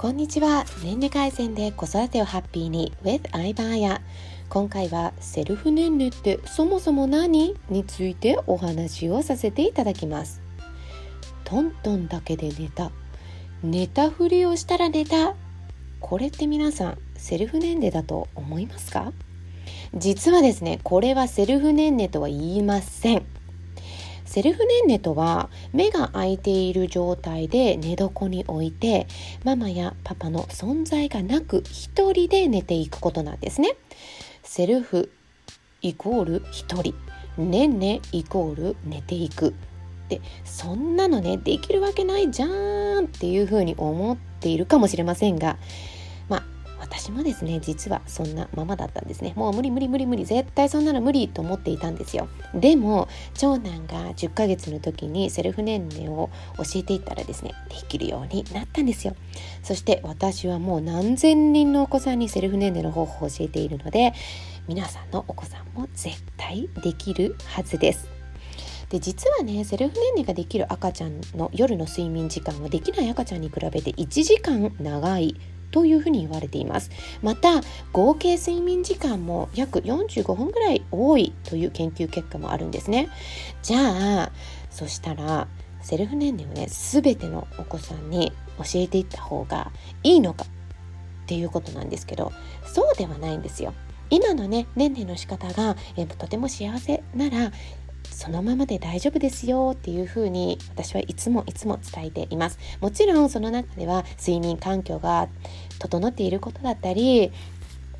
こんにちは。年齢改善で子育てをハッピーに。With アイバーヤ今回はセルフ年齢ってそもそも何？についてお話をさせていただきます。トントンだけで寝た。寝たふりをしたら寝た。これって皆さんセルフ年齢だと思いますか？実はですねこれはセルフ年齢とは言いません。セルフ年齢とは目が開いている状態で寝床に置いてママやパパの存在がなく一人で寝ていくことなんですね。セルフイコール一人ねんねイコール寝ていくでそんなのねできるわけないじゃんっていうふうに思っているかもしれませんが私もですね実はそんなままだったんですね。もう無理無理無理無理絶対そんなの無理と思っていたんですよ。でも長男が10ヶ月の時にセルフ年齢を教えていったらですねできるようになったんですよ。そして私はもう何千人のお子さんにセルフ年齢の方法を教えているので皆さんのお子さんも絶対できるはずです。で実はねセルフ年齢ができる赤ちゃんの夜の睡眠時間はできない赤ちゃんに比べて1時間長いというふうに言われています。また合計睡眠時間も約45分ぐらい多いという研究結果もあるんですね。じゃあそしたらセルフ年齢をね全てのお子さんに教えていった方がいいのか？っていうことなんですけどそうではないんですよ。今のね年齢の仕方が、えとても幸せならそのままで大丈夫ですよっていうふうに私はいつもいつも伝えています。もちろんその中では睡眠環境が整っていることだったり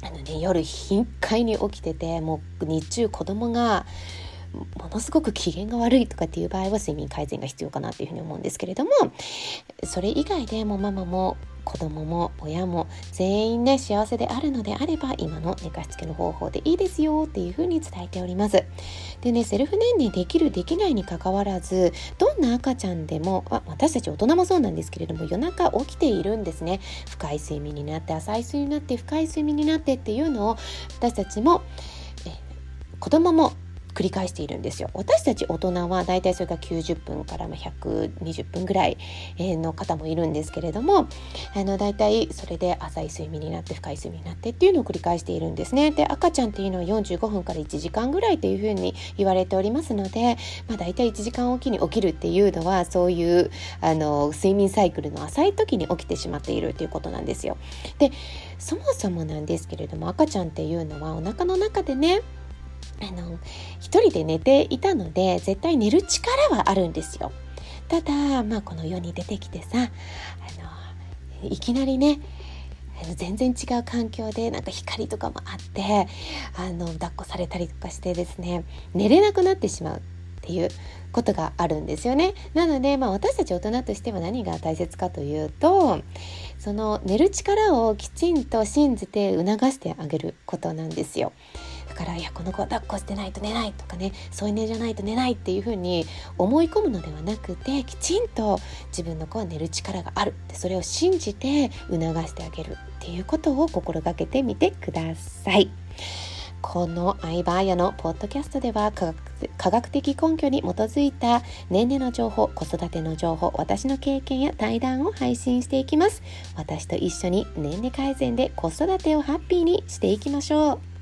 あのね夜頻回に起きててもう日中子供がものすごく機嫌が悪いとかっていう場合は睡眠改善が必要かなっていうふうに思うんですけれどもそれ以外でもママも子供も親も全員ね幸せであるのであれば今の寝かしつけの方法でいいですよっていうふうに伝えております。でねセルフ年齢できるできないにかかわらずどんな赤ちゃんでもあ私たち大人もそうなんですけれども夜中起きているんですね。深い睡眠になって浅い睡眠になって深い睡眠になってっていうのを私たちも子供も繰り返しているんですよ。私たち大人はだいたいそれが90分から120分ぐらいの方もいるんですけれどもあのだいたいそれで浅い睡眠になって深い睡眠になってっていうのを繰り返しているんですね。で赤ちゃんっていうのは45分から1時間ぐらいというふうに言われておりますので、まあ、だいたい1時間おきに起きるっていうのはそういうあの睡眠サイクルの浅い時に起きてしまっているということなんですよ。でそもそもなんですけれども赤ちゃんっていうのはお腹の中でねあの一人で寝ていたので絶対寝る力はあるんですよ。ただ、まあ、この世に出てきてさあのいきなりね全然違う環境でなんか光とかもあってあの抱っこされたりとかしてですね寝れなくなってしまうっていうことがあるんですよね。なので、まあ、私たち大人としては何が大切かというとその寝る力をきちんと信じて促してあげることなんですよ。だからいやこの子は抱っこしてないと寝ないとかね添い寝じゃないと寝ないっていうふうに思い込むのではなくてきちんと自分の子は寝る力があるってそれを信じて促してあげるっていうことを心がけてみてください。このアイバーヤのポッドキャストでは科学科学的根拠に基づいた年齢の情報子育ての情報私の経験や対談を配信していきます。私と一緒に年齢改善で子育てをハッピーにしていきましょう。